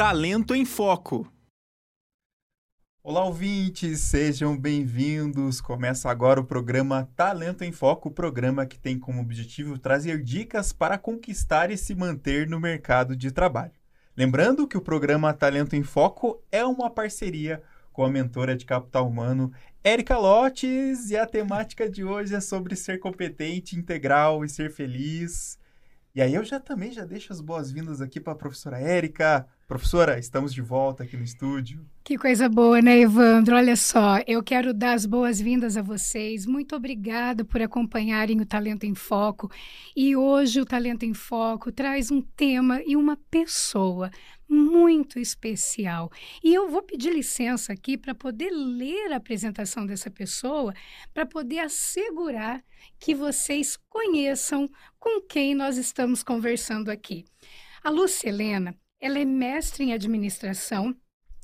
Talento em Foco. Olá, ouvintes, sejam bem-vindos. Começa agora o programa Talento em Foco, o programa que tem como objetivo trazer dicas para conquistar e se manter no mercado de trabalho. Lembrando que o programa Talento em Foco é uma parceria com a mentora de capital humano Érica Lotes e a temática de hoje é sobre ser competente, integral e ser feliz. E aí eu já também já deixo as boas-vindas aqui para a professora Érica. Professora, estamos de volta aqui no estúdio. Que coisa boa, né, Evandro? Olha só, eu quero dar as boas-vindas a vocês. Muito obrigada por acompanharem o Talento em Foco. E hoje o Talento em Foco traz um tema e uma pessoa muito especial. E eu vou pedir licença aqui para poder ler a apresentação dessa pessoa, para poder assegurar que vocês conheçam com quem nós estamos conversando aqui. A Lúcia Helena, ela é mestre em administração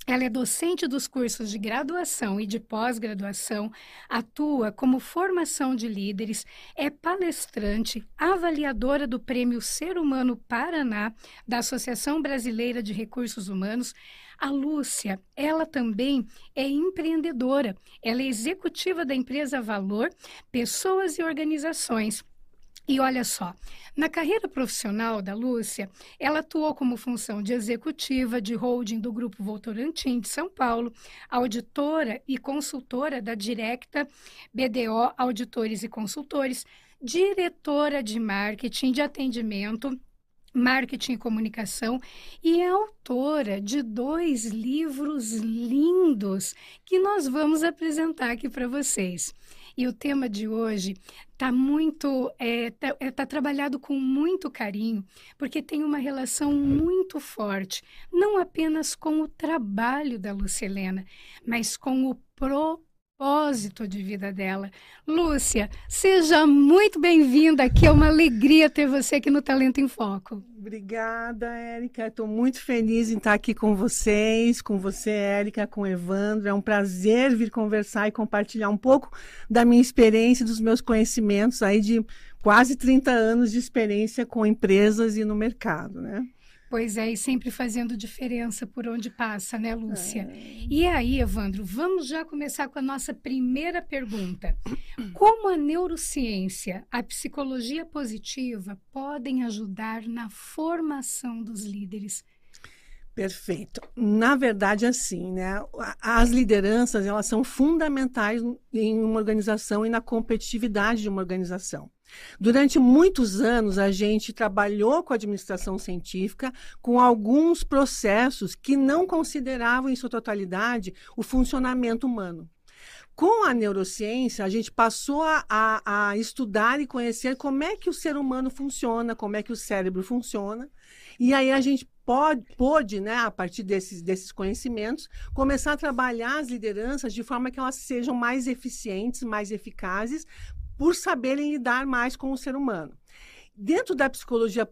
ela é docente dos cursos de graduação e de pós-graduação, atua como formação de líderes, é palestrante, avaliadora do Prêmio Ser Humano Paraná, da Associação Brasileira de Recursos Humanos. A Lúcia, ela também é empreendedora, ela é executiva da empresa Valor, Pessoas e Organizações e olha só, na carreira profissional da Lúcia, ela atuou como função de executiva de holding do Grupo Votorantim de São Paulo, auditora e consultora da Directa BDO Auditores e Consultores, diretora de marketing de atendimento marketing e comunicação e é autora de dois livros lindos que nós vamos apresentar aqui para vocês. E o tema de hoje está muito, é, tá, é, tá trabalhado com muito carinho, porque tem uma relação muito forte, não apenas com o trabalho da Lucelena, mas com o propósito propósito de vida dela. Lúcia, seja muito bem-vinda aqui. É uma alegria ter você aqui no Talento em Foco. Obrigada, Érica. Estou muito feliz em estar aqui com vocês, com você, Érica, com Evandro. É um prazer vir conversar e compartilhar um pouco da minha experiência, dos meus conhecimentos aí de quase 30 anos de experiência com empresas e no mercado, né? Pois é, e sempre fazendo diferença por onde passa, né, Lúcia? É. E aí, Evandro, vamos já começar com a nossa primeira pergunta. Como a neurociência, a psicologia positiva podem ajudar na formação dos líderes? Perfeito. Na verdade, assim, né? As lideranças, elas são fundamentais em uma organização e na competitividade de uma organização. Durante muitos anos, a gente trabalhou com a administração científica com alguns processos que não consideravam em sua totalidade o funcionamento humano. Com a neurociência, a gente passou a, a, a, estudar e conhecer como é que o ser humano funciona, como é que o cérebro funciona. E aí a gente pode, pôde, né, a partir desses, desses conhecimentos, começar a trabalhar as lideranças de forma que elas sejam mais eficientes, mais eficazes, por saberem lidar mais com o ser humano. Dentro da psicologia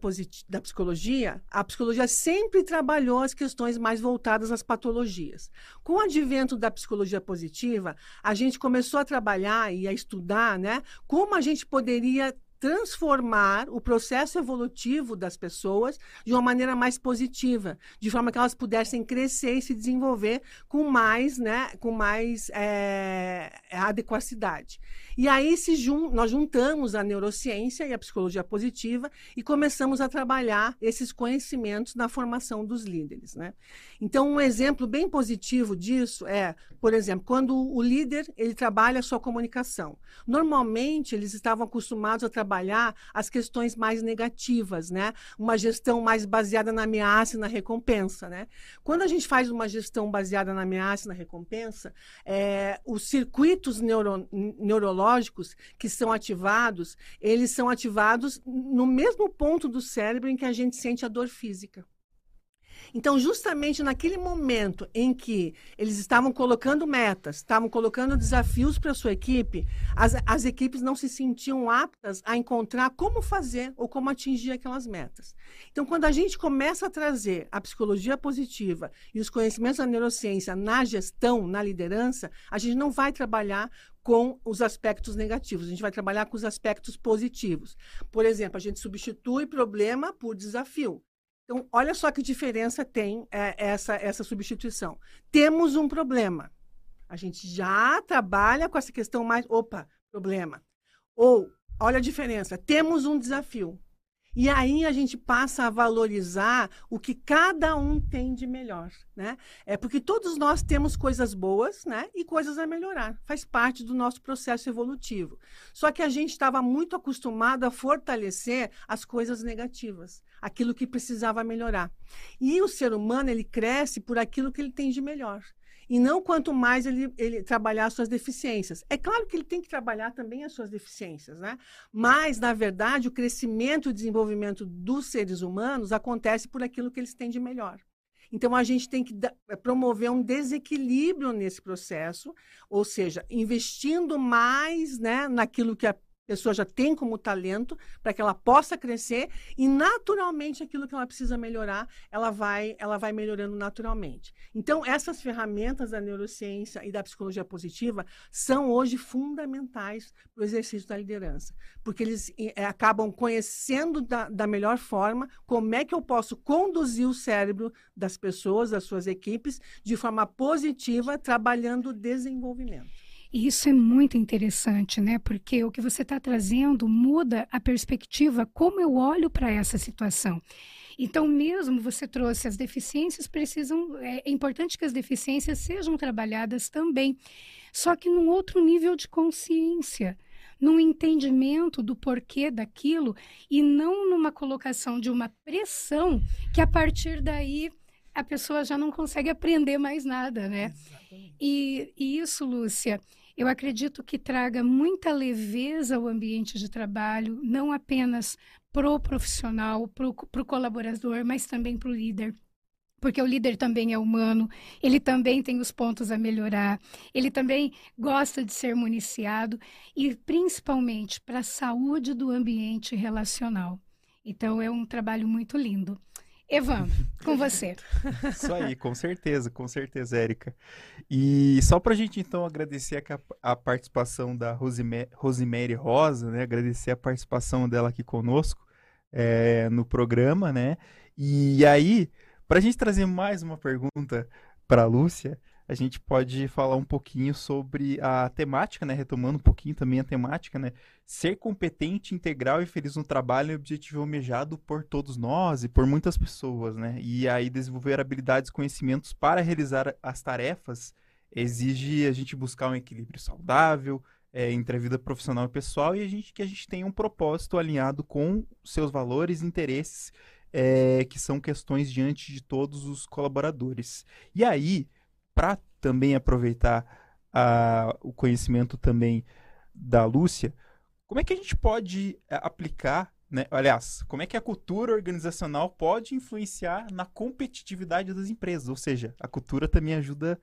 da psicologia, a psicologia sempre trabalhou as questões mais voltadas às patologias. Com o advento da psicologia positiva, a gente começou a trabalhar e a estudar, né, como a gente poderia transformar o processo evolutivo das pessoas de uma maneira mais positiva, de forma que elas pudessem crescer e se desenvolver com mais, né, com mais é, adequacidade. E aí se jun nós juntamos a neurociência e a psicologia positiva e começamos a trabalhar esses conhecimentos na formação dos líderes. Né? Então, um exemplo bem positivo disso é, por exemplo, quando o líder ele trabalha a sua comunicação. Normalmente, eles estavam acostumados a trabalhar as questões mais negativas, né? uma gestão mais baseada na ameaça e na recompensa. Né? Quando a gente faz uma gestão baseada na ameaça e na recompensa, é, os circuitos neuro neurológicos neurológicos que são ativados, eles são ativados no mesmo ponto do cérebro em que a gente sente a dor física. Então, justamente naquele momento em que eles estavam colocando metas, estavam colocando desafios para a sua equipe, as, as equipes não se sentiam aptas a encontrar como fazer ou como atingir aquelas metas. Então, quando a gente começa a trazer a psicologia positiva e os conhecimentos da neurociência na gestão, na liderança, a gente não vai trabalhar com os aspectos negativos, a gente vai trabalhar com os aspectos positivos. Por exemplo, a gente substitui problema por desafio. Então, olha só que diferença tem é, essa, essa substituição. Temos um problema. A gente já trabalha com essa questão mais. Opa, problema. Ou, olha a diferença. Temos um desafio. E aí a gente passa a valorizar o que cada um tem de melhor, né? É porque todos nós temos coisas boas, né? E coisas a melhorar. Faz parte do nosso processo evolutivo. Só que a gente estava muito acostumado a fortalecer as coisas negativas, aquilo que precisava melhorar. E o ser humano, ele cresce por aquilo que ele tem de melhor e não quanto mais ele, ele trabalhar as suas deficiências. É claro que ele tem que trabalhar também as suas deficiências, né? Mas, na verdade, o crescimento e o desenvolvimento dos seres humanos acontece por aquilo que eles têm de melhor. Então, a gente tem que eh, promover um desequilíbrio nesse processo, ou seja, investindo mais né, naquilo que a pessoa já tem como talento para que ela possa crescer e naturalmente aquilo que ela precisa melhorar, ela vai, ela vai melhorando naturalmente. Então, essas ferramentas da neurociência e da psicologia positiva são hoje fundamentais para o exercício da liderança, porque eles é, acabam conhecendo da, da melhor forma como é que eu posso conduzir o cérebro das pessoas, das suas equipes, de forma positiva, trabalhando o desenvolvimento. E isso é muito interessante, né? Porque o que você está trazendo muda a perspectiva, como eu olho para essa situação. Então, mesmo você trouxe as deficiências, precisam. É, é importante que as deficiências sejam trabalhadas também, só que num outro nível de consciência num entendimento do porquê daquilo e não numa colocação de uma pressão que a partir daí a pessoa já não consegue aprender mais nada, né? E, e isso, Lúcia, eu acredito que traga muita leveza ao ambiente de trabalho, não apenas para o profissional, para o colaborador, mas também para o líder porque o líder também é humano, ele também tem os pontos a melhorar, ele também gosta de ser municiado e principalmente para a saúde do ambiente relacional. Então é um trabalho muito lindo. Evan, com você. Isso aí, com certeza, com certeza, Érica. E só para a gente então agradecer a, a participação da Rosemary Rosa, né? Agradecer a participação dela aqui conosco é, no programa, né? E aí, para a gente trazer mais uma pergunta para a Lúcia, a gente pode falar um pouquinho sobre a temática, né? Retomando um pouquinho também a temática, né? Ser competente, integral e feliz no trabalho é o objetivo almejado por todos nós e por muitas pessoas, né? E aí desenvolver habilidades e conhecimentos para realizar as tarefas exige a gente buscar um equilíbrio saudável é, entre a vida profissional e pessoal e a gente que a gente tenha um propósito alinhado com seus valores e interesses é, que são questões diante de todos os colaboradores. E aí, para também aproveitar a, o conhecimento também da Lúcia, como é que a gente pode é, aplicar, né? aliás, como é que a cultura organizacional pode influenciar na competitividade das empresas? Ou seja, a cultura também ajuda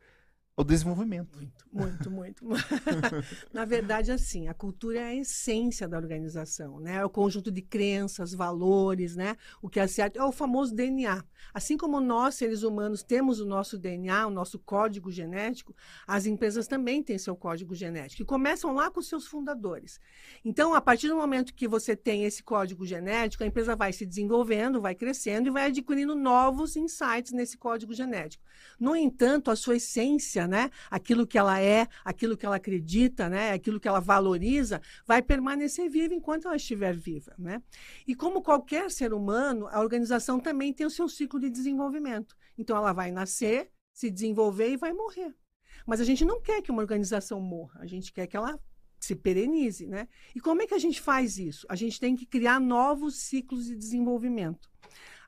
o desenvolvimento. Muito, muito, muito. Na verdade, assim, a cultura é a essência da organização, né? É o conjunto de crenças, valores, né? O que é certo é o famoso DNA. Assim como nós, seres humanos, temos o nosso DNA, o nosso código genético, as empresas também têm seu código genético e começam lá com seus fundadores. Então, a partir do momento que você tem esse código genético, a empresa vai se desenvolvendo, vai crescendo e vai adquirindo novos insights nesse código genético. No entanto, a sua essência né? Aquilo que ela é, aquilo que ela acredita, né? Aquilo que ela valoriza, vai permanecer viva enquanto ela estiver viva, né? E como qualquer ser humano, a organização também tem o seu ciclo de desenvolvimento. Então ela vai nascer, se desenvolver e vai morrer. Mas a gente não quer que uma organização morra, a gente quer que ela se perenize, né? E como é que a gente faz isso? A gente tem que criar novos ciclos de desenvolvimento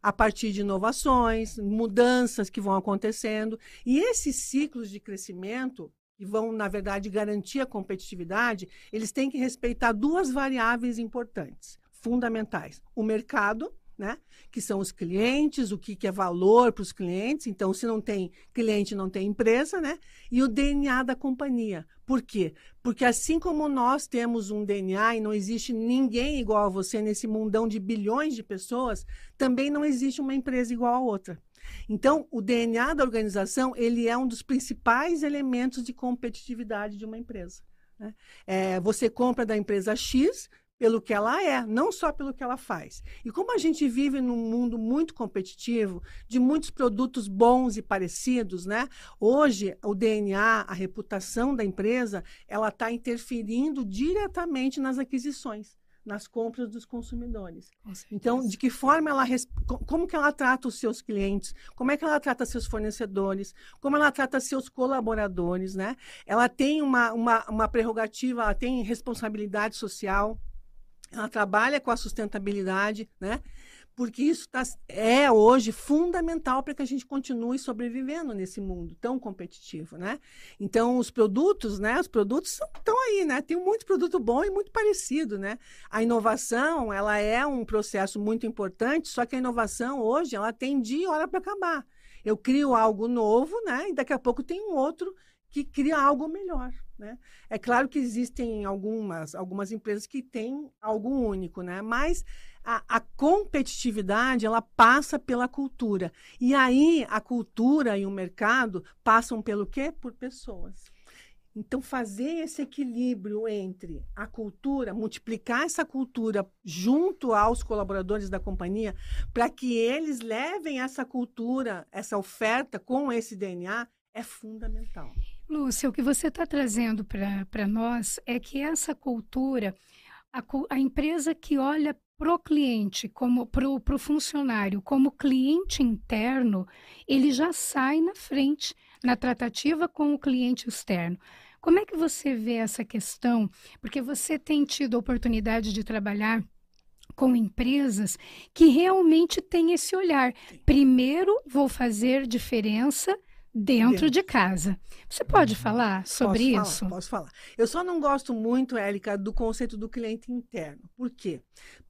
a partir de inovações, mudanças que vão acontecendo. E esses ciclos de crescimento, que vão, na verdade, garantir a competitividade, eles têm que respeitar duas variáveis importantes, fundamentais: o mercado né? Que são os clientes, o que, que é valor para os clientes. Então, se não tem cliente, não tem empresa, né? E o DNA da companhia. Por quê? Porque assim como nós temos um DNA e não existe ninguém igual a você nesse mundão de bilhões de pessoas, também não existe uma empresa igual a outra. Então, o DNA da organização ele é um dos principais elementos de competitividade de uma empresa. Né? É, você compra da empresa X, pelo que ela é, não só pelo que ela faz. E como a gente vive num mundo muito competitivo, de muitos produtos bons e parecidos, né? Hoje, o DNA, a reputação da empresa, ela está interferindo diretamente nas aquisições nas compras dos consumidores. Então, de que forma ela como que ela trata os seus clientes, como é que ela trata seus fornecedores, como ela trata seus colaboradores, né? Ela tem uma, uma, uma prerrogativa, ela tem responsabilidade social, ela trabalha com a sustentabilidade, né? porque isso tá, é hoje fundamental para que a gente continue sobrevivendo nesse mundo tão competitivo, né? Então os produtos, né? Os produtos estão aí, né? Tem muito produto bom e muito parecido, né? A inovação, ela é um processo muito importante, só que a inovação hoje ela tem dia e hora para acabar. Eu crio algo novo, né? E daqui a pouco tem um outro que cria algo melhor. Né? É claro que existem algumas, algumas empresas que têm algo único, né? mas a, a, competitividade ela passa pela cultura. E aí a cultura e o mercado passam pelo quê? Por pessoas. Então, fazer esse equilíbrio entre a cultura, multiplicar essa cultura junto aos colaboradores da companhia, para que eles levem essa cultura, essa oferta com esse DNA, é fundamental. Lúcia, o que você está trazendo para nós é que essa cultura, a, a empresa que olha para o cliente, como para o funcionário, como cliente interno, ele já sai na frente na tratativa com o cliente externo. Como é que você vê essa questão? Porque você tem tido a oportunidade de trabalhar com empresas que realmente têm esse olhar. Primeiro, vou fazer diferença dentro, dentro, de casa. Você pode uhum. falar sobre posso isso? Falar, posso falar. Eu só não gosto muito, Érica, do conceito do cliente interno. Por quê?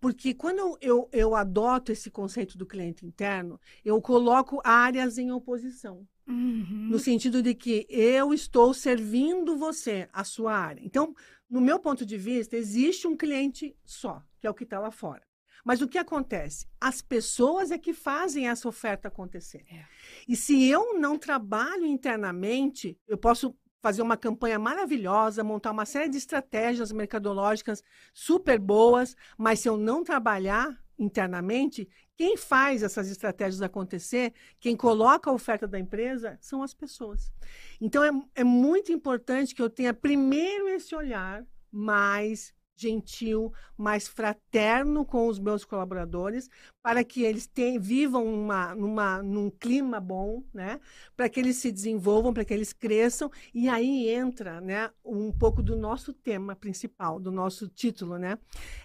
Porque quando eu, eu, eu adoto esse conceito do cliente interno, eu coloco áreas em oposição. Uhum. No sentido de que eu estou servindo você, a sua área. Então, no meu ponto de vista, existe um cliente só, que é o que está lá fora. Mas o que acontece? As pessoas é que fazem essa oferta acontecer. É. E se eu não trabalho internamente, eu posso fazer uma campanha maravilhosa, montar uma série de estratégias mercadológicas super boas, mas se eu não trabalhar internamente, quem faz essas estratégias acontecer, quem coloca a oferta da empresa, são as pessoas. Então, é, é muito importante que eu tenha primeiro esse olhar mais gentil, mais fraterno com os meus colaboradores, para que eles tenham, vivam uma, numa, num clima bom, né? para que eles se desenvolvam, para que eles cresçam. E aí entra né, um pouco do nosso tema principal, do nosso título. Né?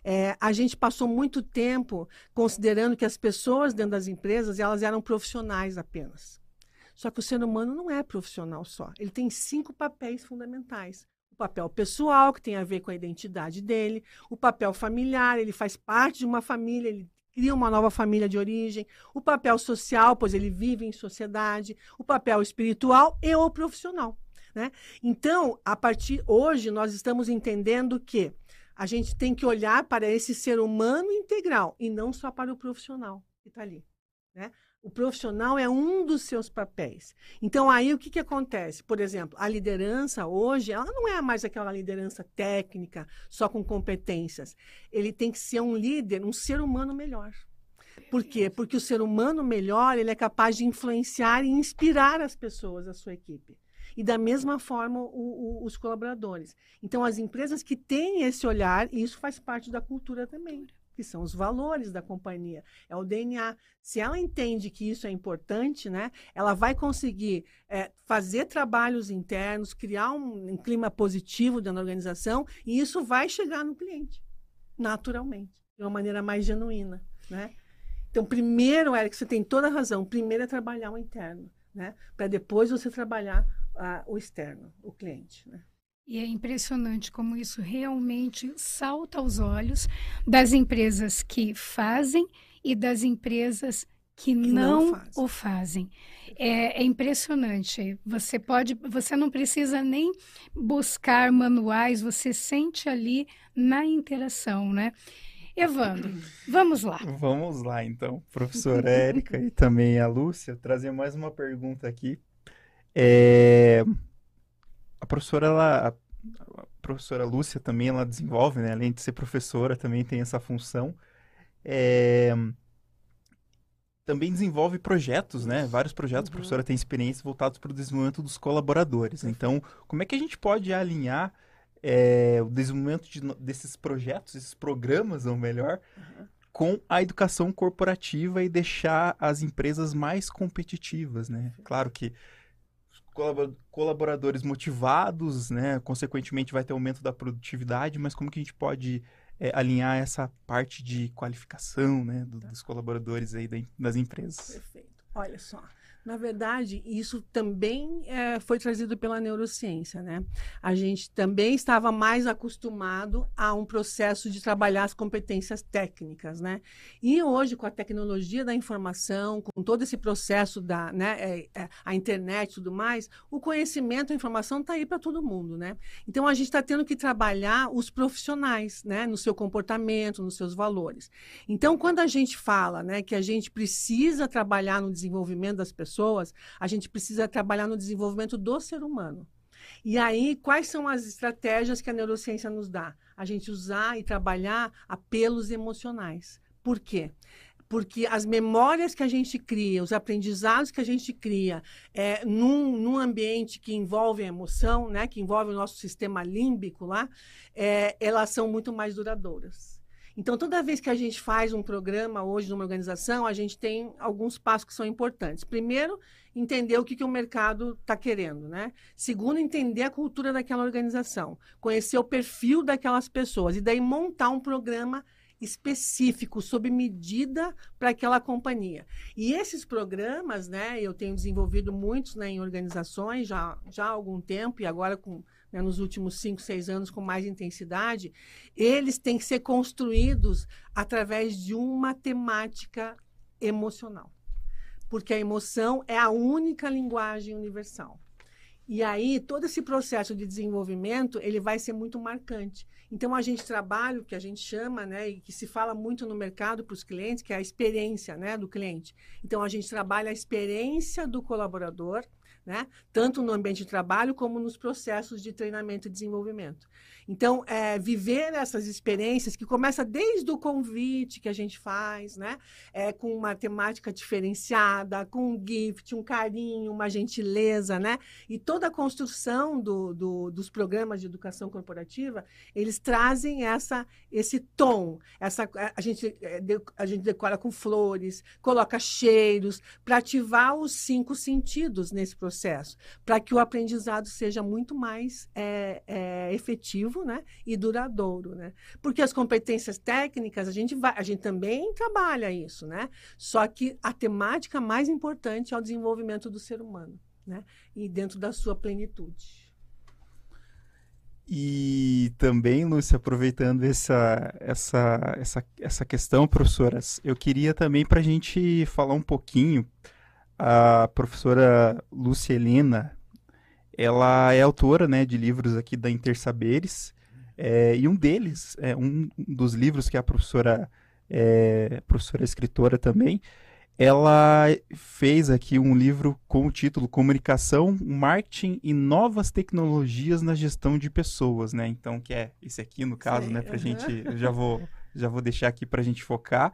É, a gente passou muito tempo considerando que as pessoas dentro das empresas elas eram profissionais apenas. Só que o ser humano não é profissional só. Ele tem cinco papéis fundamentais papel pessoal, que tem a ver com a identidade dele, o papel familiar, ele faz parte de uma família, ele cria uma nova família de origem, o papel social, pois ele vive em sociedade, o papel espiritual e o profissional. Né? Então, a partir hoje, nós estamos entendendo que a gente tem que olhar para esse ser humano integral e não só para o profissional que está ali. Né? O profissional é um dos seus papéis. Então, aí o que, que acontece? Por exemplo, a liderança hoje, ela não é mais aquela liderança técnica, só com competências. Ele tem que ser um líder, um ser humano melhor. Por quê? Porque o ser humano melhor, ele é capaz de influenciar e inspirar as pessoas, a sua equipe. E da mesma forma, o, o, os colaboradores. Então, as empresas que têm esse olhar, e isso faz parte da cultura também que são os valores da companhia, é o DNA. Se ela entende que isso é importante, né, ela vai conseguir é, fazer trabalhos internos, criar um, um clima positivo dentro da organização, e isso vai chegar no cliente, naturalmente, de uma maneira mais genuína, né? Então, primeiro, Eric, você tem toda a razão. Primeiro é trabalhar o interno, né? Para depois você trabalhar uh, o externo, o cliente, né? E é impressionante como isso realmente salta aos olhos das empresas que fazem e das empresas que, que não, não o fazem. É, é, impressionante. Você pode, você não precisa nem buscar manuais, você sente ali na interação, né? Evandro, vamos lá. Vamos lá, então. Professora Érica e também a Lúcia, trazer mais uma pergunta aqui. É, professora, ela, a professora Lúcia também ela desenvolve, né? Além de ser professora, também tem essa função. É... Também desenvolve projetos, né? Vários projetos. Uhum. A professora tem experiência voltados para o desenvolvimento dos colaboradores. Então, como é que a gente pode alinhar é, o desenvolvimento de, desses projetos, esses programas, ou melhor, uhum. com a educação corporativa e deixar as empresas mais competitivas, né? Claro que colaboradores motivados, né? Consequentemente vai ter aumento da produtividade, mas como que a gente pode é, alinhar essa parte de qualificação, né, do, dos colaboradores aí das empresas? Perfeito. Olha só, na verdade, isso também é, foi trazido pela neurociência, né? A gente também estava mais acostumado a um processo de trabalhar as competências técnicas, né? E hoje, com a tecnologia da informação, com todo esse processo da, né, é, é, a internet e tudo mais, o conhecimento, a informação está aí para todo mundo, né? Então, a gente está tendo que trabalhar os profissionais, né? No seu comportamento, nos seus valores. Então, quando a gente fala, né, que a gente precisa trabalhar no desenvolvimento das pessoas, pessoas, a gente precisa trabalhar no desenvolvimento do ser humano. E aí, quais são as estratégias que a neurociência nos dá? A gente usar e trabalhar apelos emocionais. Por quê? Porque as memórias que a gente cria, os aprendizados que a gente cria é, num, num ambiente que envolve a emoção, né, que envolve o nosso sistema límbico lá, é, elas são muito mais duradouras. Então, toda vez que a gente faz um programa hoje numa organização, a gente tem alguns passos que são importantes. Primeiro, entender o que, que o mercado está querendo, né? Segundo, entender a cultura daquela organização, conhecer o perfil daquelas pessoas e daí montar um programa específico, sob medida para aquela companhia. E esses programas, né, eu tenho desenvolvido muitos né, em organizações já, já há algum tempo e agora com né, nos últimos cinco, seis anos com mais intensidade, eles têm que ser construídos através de uma temática emocional. Porque a emoção é a única linguagem universal. E aí, todo esse processo de desenvolvimento, ele vai ser muito marcante. Então, a gente trabalha o que a gente chama, né, e que se fala muito no mercado para os clientes, que é a experiência né, do cliente. Então, a gente trabalha a experiência do colaborador, né? tanto no ambiente de trabalho como nos processos de treinamento e desenvolvimento. Então, é, viver essas experiências, que começa desde o convite que a gente faz, né? É, com uma temática diferenciada, com um gift, um carinho, uma gentileza, né? E toda a construção do, do, dos programas de educação corporativa, eles trazem essa, esse tom. Essa, a, gente, é, a gente decora com flores, coloca cheiros, para ativar os cinco sentidos nesse processo, para que o aprendizado seja muito mais é, é efetivo né? e duradouro. Né? Porque as competências técnicas, a gente, vai, a gente também trabalha isso, né? só que a temática mais importante é o desenvolvimento do ser humano né? e dentro da sua plenitude. E também, Lúcia, aproveitando essa, essa, essa, essa questão, professoras, eu queria também para a gente falar um pouquinho, a professora Lúcia Helena, ela é autora né, de livros aqui da Intersaberes, é, e um deles, é, um dos livros que a professora, é, professora escritora também, ela fez aqui um livro com o título Comunicação, Marketing e Novas Tecnologias na Gestão de Pessoas, né? Então, que é esse aqui, no caso, né? Pra uhum. gente, eu já vou, já vou deixar aqui para a gente focar.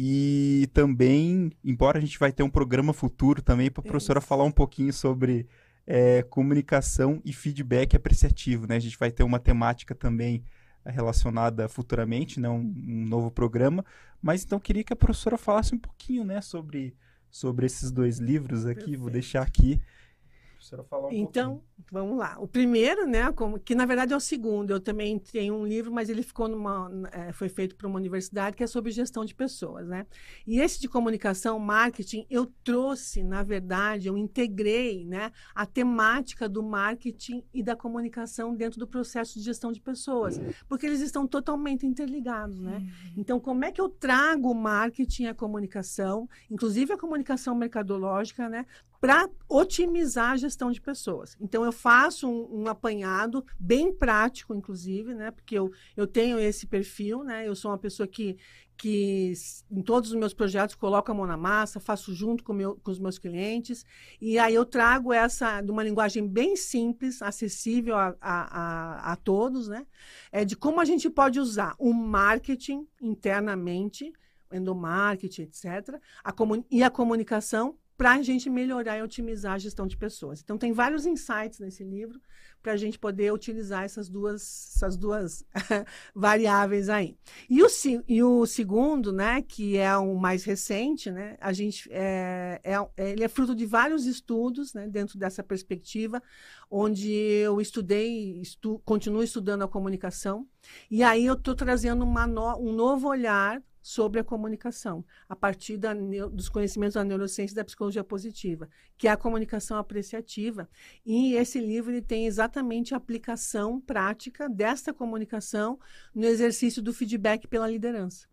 E também, embora a gente vai ter um programa futuro também, para a professora falar um pouquinho sobre é, comunicação e feedback apreciativo. Né? A gente vai ter uma temática também relacionada futuramente, né? um, um novo programa. Mas então queria que a professora falasse um pouquinho né, sobre, sobre esses dois livros aqui. Perfeito. Vou deixar aqui professora falar um Então, pouquinho. vamos lá. O primeiro, né, como, que na verdade é o segundo, eu também tenho um livro, mas ele ficou numa, é, foi feito para uma universidade que é sobre gestão de pessoas, né? E esse de comunicação, marketing, eu trouxe, na verdade, eu integrei, né, a temática do marketing e da comunicação dentro do processo de gestão de pessoas, porque eles estão totalmente interligados, né? Uhum. Então, como é que eu trago o marketing e a comunicação, inclusive a comunicação mercadológica, né, para otimizar a gestão de pessoas. Então, eu faço um, um, apanhado bem prático, inclusive, né? Porque eu, eu tenho esse perfil, né? Eu sou uma pessoa que, que em todos os meus projetos coloco a mão na massa, faço junto com, meu, com os meus clientes, e aí eu trago essa de uma linguagem bem simples, acessível a, a, a, a todos, né? É de como a gente pode usar o marketing internamente, endomarketing, etc., a e a comunicação para a gente melhorar e otimizar a gestão de pessoas. Então, tem vários insights nesse livro para a gente poder utilizar essas duas, essas duas variáveis aí. E o, e o segundo, né, que é o mais recente, né, a gente é, é, ele é fruto de vários estudos né, dentro dessa perspectiva, onde eu estudei, estu, continuo estudando a comunicação, e aí eu estou trazendo no, um novo olhar sobre a comunicação, a partir da, dos conhecimentos da neurociência e da psicologia positiva, que é a comunicação apreciativa. E esse livro ele tem exatamente a aplicação prática desta comunicação no exercício do feedback pela liderança.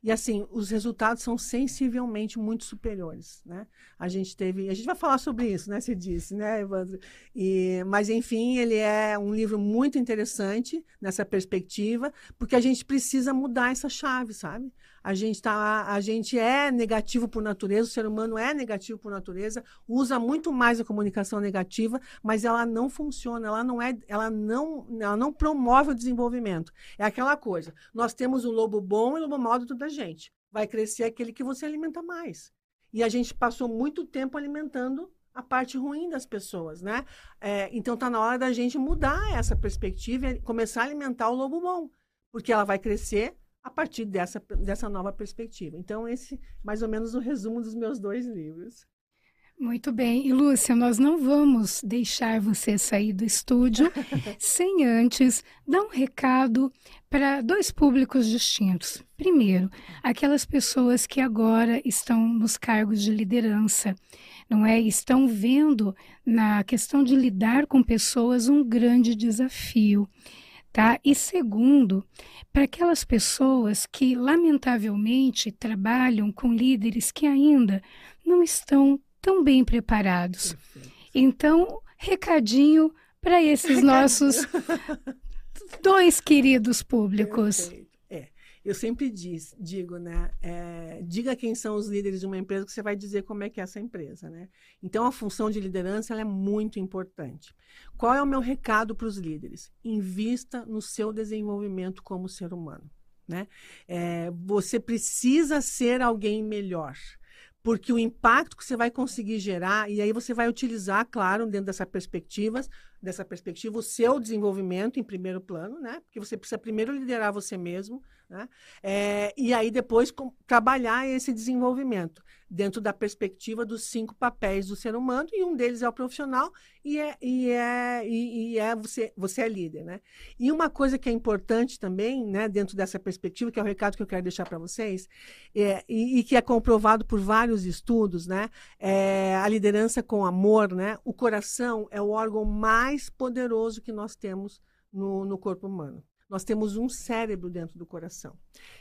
E assim, os resultados são sensivelmente muito superiores, né? A gente teve, a gente vai falar sobre isso, né? Você disse, né, Evandro? E, mas enfim, ele é um livro muito interessante nessa perspectiva, porque a gente precisa mudar essa chave, sabe? A gente tá, a gente é negativo por natureza, o ser humano é negativo por natureza, usa muito mais a comunicação negativa, mas ela não funciona, ela não é, ela não, ela não promove o desenvolvimento. É aquela coisa. Nós temos o lobo bom e o lobo mau dentro da gente. Vai crescer aquele que você alimenta mais. E a gente passou muito tempo alimentando a parte ruim das pessoas, né? É, então tá na hora da gente mudar essa perspectiva e começar a alimentar o lobo bom, porque ela vai crescer a partir dessa, dessa nova perspectiva. Então, esse mais ou menos o resumo dos meus dois livros. Muito bem. E Lúcia, nós não vamos deixar você sair do estúdio sem antes dar um recado para dois públicos distintos. Primeiro, aquelas pessoas que agora estão nos cargos de liderança, não é? Estão vendo na questão de lidar com pessoas um grande desafio tá? E segundo, para aquelas pessoas que lamentavelmente trabalham com líderes que ainda não estão tão bem preparados. Perfeito. Então, recadinho para esses nossos dois queridos públicos. Perfeito eu sempre diz, digo, né? É, diga quem são os líderes de uma empresa que você vai dizer como é que é essa empresa, né? Então, a função de liderança é muito importante. Qual é o meu recado para os líderes? Invista no seu desenvolvimento como ser humano, né? É, você precisa ser alguém melhor porque o impacto que você vai conseguir gerar e aí você vai utilizar, claro, dentro dessa perspectiva, dessa perspectiva, o seu desenvolvimento em primeiro plano, né? Porque você precisa primeiro liderar você mesmo, né? É, e aí depois com, trabalhar esse desenvolvimento dentro da perspectiva dos cinco papéis do ser humano e um deles é o profissional e é e é e, e é você você é líder, né? E uma coisa que é importante também, né? Dentro dessa perspectiva que é o recado que eu quero deixar para vocês é, e, e, que é comprovado por vários estudos, né? É, a liderança com amor, né? O coração é o órgão mais poderoso que nós temos no, no corpo humano nós temos um cérebro dentro do coração.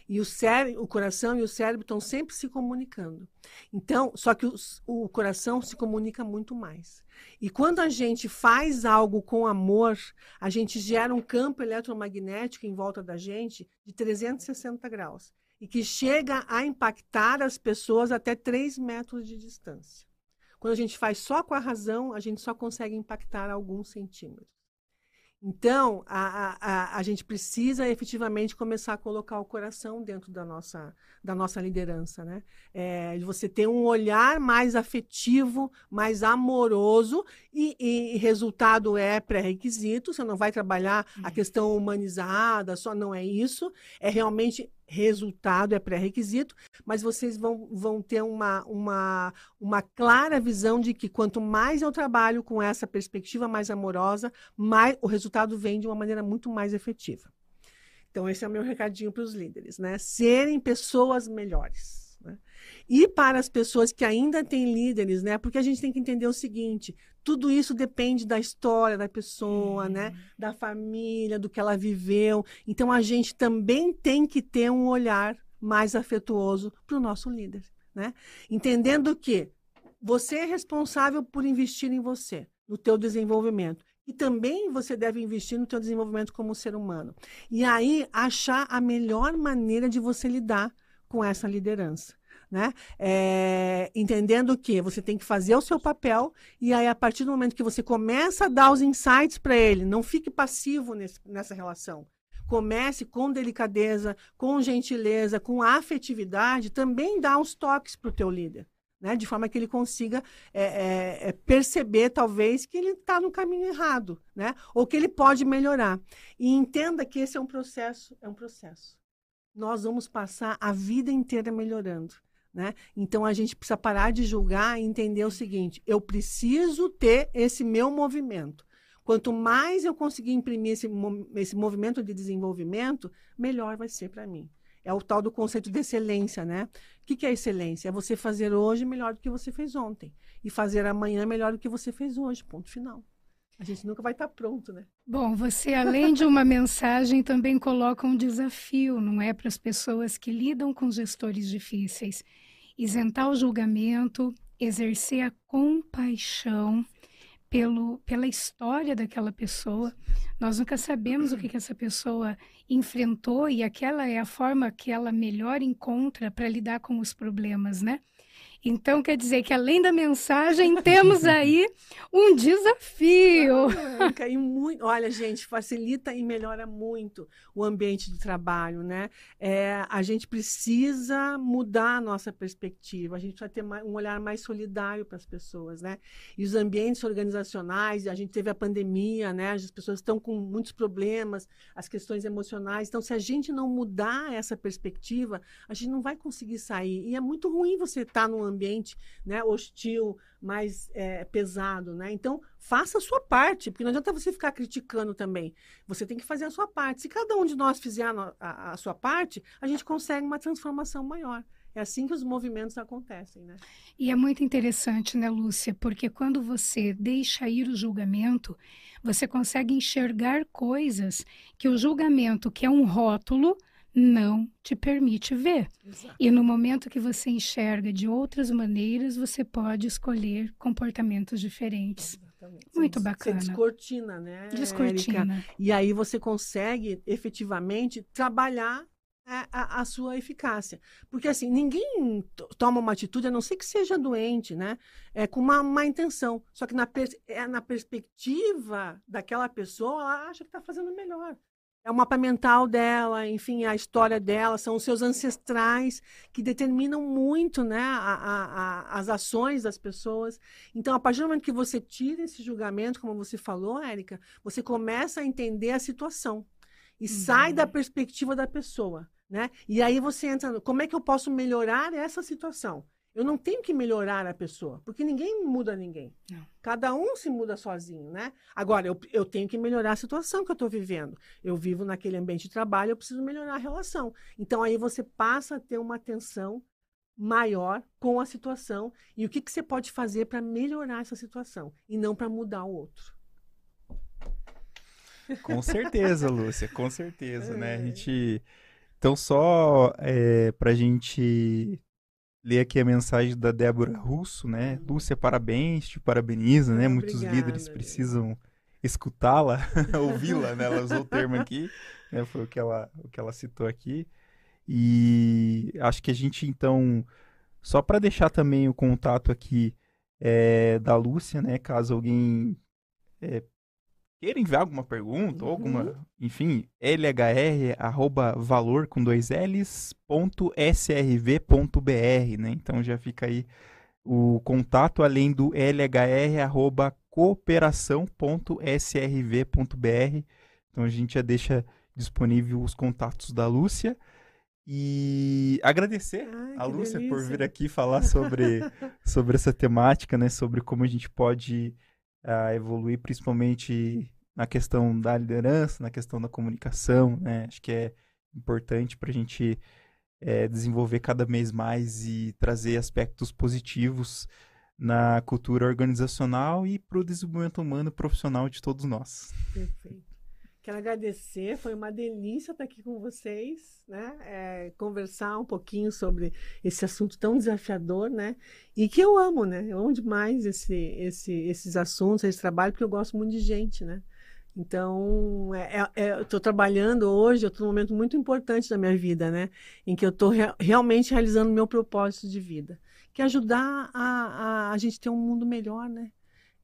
E o, cérebro, o coração e o cérebro estão sempre se comunicando. Então, só que os, o coração se comunica muito mais. E quando a gente faz algo com amor, a gente gera um campo eletromagnético em volta da gente de 360 graus. E que chega a impactar as pessoas até 3 metros de distância. Quando a gente faz só com a razão, a gente só consegue impactar alguns centímetros. Então, a, a, a gente precisa efetivamente começar a colocar o coração dentro da nossa, da nossa liderança, né? É, você ter um olhar mais afetivo, mais amoroso, e, e resultado é pré-requisito, você não vai trabalhar a questão humanizada, só não é isso, é realmente resultado é pré-requisito, mas vocês vão, vão ter uma, uma, uma clara visão de que quanto mais eu trabalho com essa perspectiva mais amorosa, mais o resultado vem de uma maneira muito mais efetiva. Então, esse é o meu recadinho para os líderes, né? Serem pessoas melhores. Né? E para as pessoas que ainda têm líderes, né? Porque a gente tem que entender o seguinte: tudo isso depende da história da pessoa, é. né? Da família, do que ela viveu. Então a gente também tem que ter um olhar mais afetuoso para o nosso líder, né? Entendendo que você é responsável por investir em você, no teu desenvolvimento. E também você deve investir no teu desenvolvimento como ser humano. E aí achar a melhor maneira de você lidar com essa liderança. Né? É, entendendo que você tem que fazer o seu papel e aí a partir do momento que você começa a dar os insights para ele, não fique passivo nesse, nessa relação. Comece com delicadeza, com gentileza, com afetividade, também dá uns toques para o teu líder né? De forma que ele consiga é, é, perceber, talvez, que ele está no caminho errado, né? Ou que ele pode melhorar. E entenda que esse é um processo, é um processo. Nós vamos passar a vida inteira melhorando. Né? Então a gente precisa parar de julgar e entender o seguinte: eu preciso ter esse meu movimento. Quanto mais eu conseguir imprimir esse, esse movimento de desenvolvimento, melhor vai ser para mim. É o tal do conceito de excelência, né? O que, que é excelência? É você fazer hoje melhor do que você fez ontem. E fazer amanhã melhor do que você fez hoje. Ponto final. A gente nunca vai estar pronto, né? Bom, você, além de uma mensagem, também coloca um desafio, não é? Para as pessoas que lidam com gestores difíceis. Isentar o julgamento, exercer a compaixão pelo, pela história daquela pessoa. Nós nunca sabemos o que, que essa pessoa enfrentou e aquela é a forma que ela melhor encontra para lidar com os problemas, né? Então, quer dizer que além da mensagem, temos aí um desafio. Ah, e muito, olha, gente, facilita e melhora muito o ambiente de trabalho, né? É, a gente precisa mudar a nossa perspectiva, a gente precisa ter um olhar mais solidário para as pessoas, né? E os ambientes organizacionais, a gente teve a pandemia, né? As pessoas estão com muitos problemas, as questões emocionais. Então, se a gente não mudar essa perspectiva, a gente não vai conseguir sair. E é muito ruim você estar tá num ambiente né, hostil, mais é, pesado, né? Então, faça a sua parte, porque não adianta você ficar criticando também. Você tem que fazer a sua parte. Se cada um de nós fizer a, a, a sua parte, a gente consegue uma transformação maior. É assim que os movimentos acontecem, né? E é muito interessante, né, Lúcia? Porque quando você deixa ir o julgamento, você consegue enxergar coisas que o julgamento, que é um rótulo, não te permite ver. Exato. E no momento que você enxerga de outras maneiras, você pode escolher comportamentos diferentes. Exatamente. Muito bacana. Você descortina, né? Descortina. Érica? E aí você consegue efetivamente trabalhar a, a, a, sua eficácia. Porque, assim, ninguém toma uma atitude, a não ser que seja doente, né? É, com uma má intenção. Só que na, é, na perspectiva daquela pessoa, ela acha que está fazendo melhor é o mapa mental dela, enfim, a história dela, são os seus ancestrais que determinam muito né, a, a, a, as ações das pessoas. Então, a partir do momento que você tira esse julgamento, como você falou, Érica, você começa a entender a situação e uhum. sai da perspectiva da pessoa. Né? E aí você entra no como é que eu posso melhorar essa situação? Eu não tenho que melhorar a pessoa, porque ninguém muda ninguém. Não. Cada um se muda sozinho, né? Agora, eu, eu tenho que melhorar a situação que eu estou vivendo. Eu vivo naquele ambiente de trabalho, eu preciso melhorar a relação. Então, aí você passa a ter uma atenção maior com a situação e o que, que você pode fazer para melhorar essa situação e não para mudar o outro. Com certeza, Lúcia, com certeza, é. né? A gente. Então, só é, para a gente ler aqui a mensagem da Débora Russo, né? Lúcia, parabéns, te parabeniza, né? Muitos Obrigada, líderes precisam escutá-la, ouvi-la, né? Ela usou o termo aqui, né? Foi o que ela, o que ela citou aqui. E acho que a gente, então, só para deixar também o contato aqui é, da Lúcia, né? Caso alguém é, queira enviar alguma pergunta uhum. ou alguma, enfim, lhr, arroba valor com dois L's, ponto srv.br, né? Então já fica aí o contato além do lhr, arroba cooperação.srv.br. Então a gente já deixa disponível os contatos da Lúcia. E agradecer Ai, a Lúcia delícia. por vir aqui falar sobre, sobre essa temática, né? Sobre como a gente pode a evoluir, principalmente na questão da liderança, na questão da comunicação, né? Acho que é importante para a gente é, desenvolver cada vez mais e trazer aspectos positivos na cultura organizacional e para o desenvolvimento humano e profissional de todos nós. Perfeito. Quero agradecer, foi uma delícia estar aqui com vocês, né? É, conversar um pouquinho sobre esse assunto tão desafiador, né? E que eu amo, né? Eu amo demais esse, esse, esses assuntos, esse trabalho, porque eu gosto muito de gente, né? Então, é, é, é estou trabalhando hoje, eu estou num momento muito importante da minha vida, né? Em que eu estou re realmente realizando o meu propósito de vida, que é ajudar a, a, a gente ter um mundo melhor, né?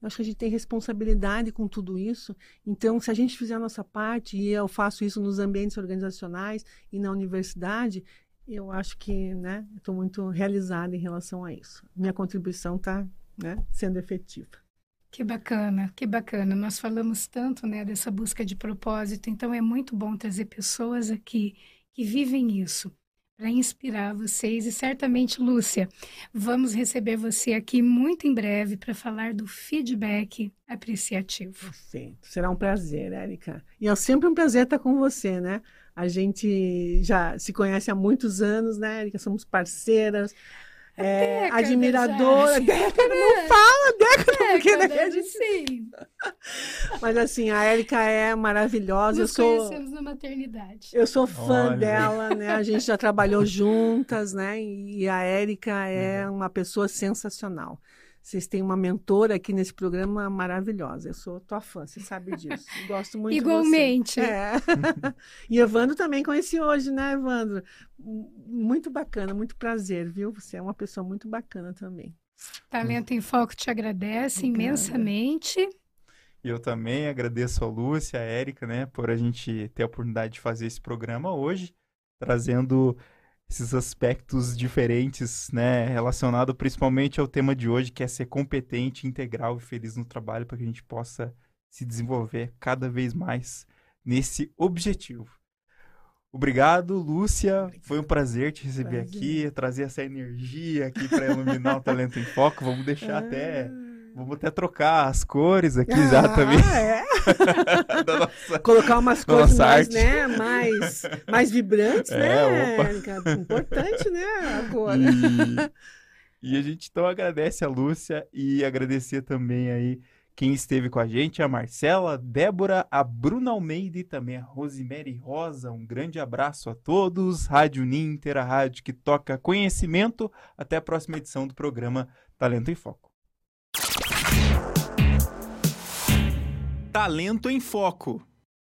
Eu acho que a gente tem responsabilidade com tudo isso. Então, se a gente fizer a nossa parte, e eu faço isso nos ambientes organizacionais e na universidade, eu acho que né, estou muito realizada em relação a isso. Minha contribuição está né, sendo efetiva. Que bacana, que bacana. Nós falamos tanto né, dessa busca de propósito, então é muito bom trazer pessoas aqui que vivem isso para inspirar vocês. E certamente, Lúcia, vamos receber você aqui muito em breve para falar do feedback apreciativo. Sim, será um prazer, Érica. E é sempre um prazer estar com você, né? A gente já se conhece há muitos anos, né, Érica? Somos parceiras é, admiradora. Década, não fala década, porque né, a gente... sim. Mas assim, a Érica é maravilhosa. Nos eu sou... conhecemos na maternidade. Eu sou fã Olha. dela, né? A gente já trabalhou juntas, né? E a Érica é uhum. uma pessoa sensacional. Vocês têm uma mentora aqui nesse programa maravilhosa. Eu sou tua fã, você sabe disso. Gosto muito Igualmente. É. e Evandro também conheci hoje, né, Evandro? Muito bacana, muito prazer, viu? Você é uma pessoa muito bacana também. Talento em Foco te agradece Obrigada. imensamente. E eu também agradeço a Lúcia, a Érica, né, por a gente ter a oportunidade de fazer esse programa hoje, trazendo esses aspectos diferentes, né, relacionado principalmente ao tema de hoje, que é ser competente, integral e feliz no trabalho para que a gente possa se desenvolver cada vez mais nesse objetivo. Obrigado, Lúcia. Foi um prazer te receber prazer. aqui, trazer essa energia aqui para iluminar o Talento em Foco. Vamos deixar ah. até Vamos até trocar as cores aqui ah, já também. É. nossa, Colocar umas cores mais, né, mais, mais vibrantes, é, né? Opa. Importante, né? A cor. E, e a gente então agradece a Lúcia e agradecer também aí quem esteve com a gente, a Marcela, a Débora, a Bruna Almeida e também a Rosemary Rosa. Um grande abraço a todos. Rádio Ninter, a rádio que toca conhecimento. Até a próxima edição do programa Talento em Foco. Talento em Foco.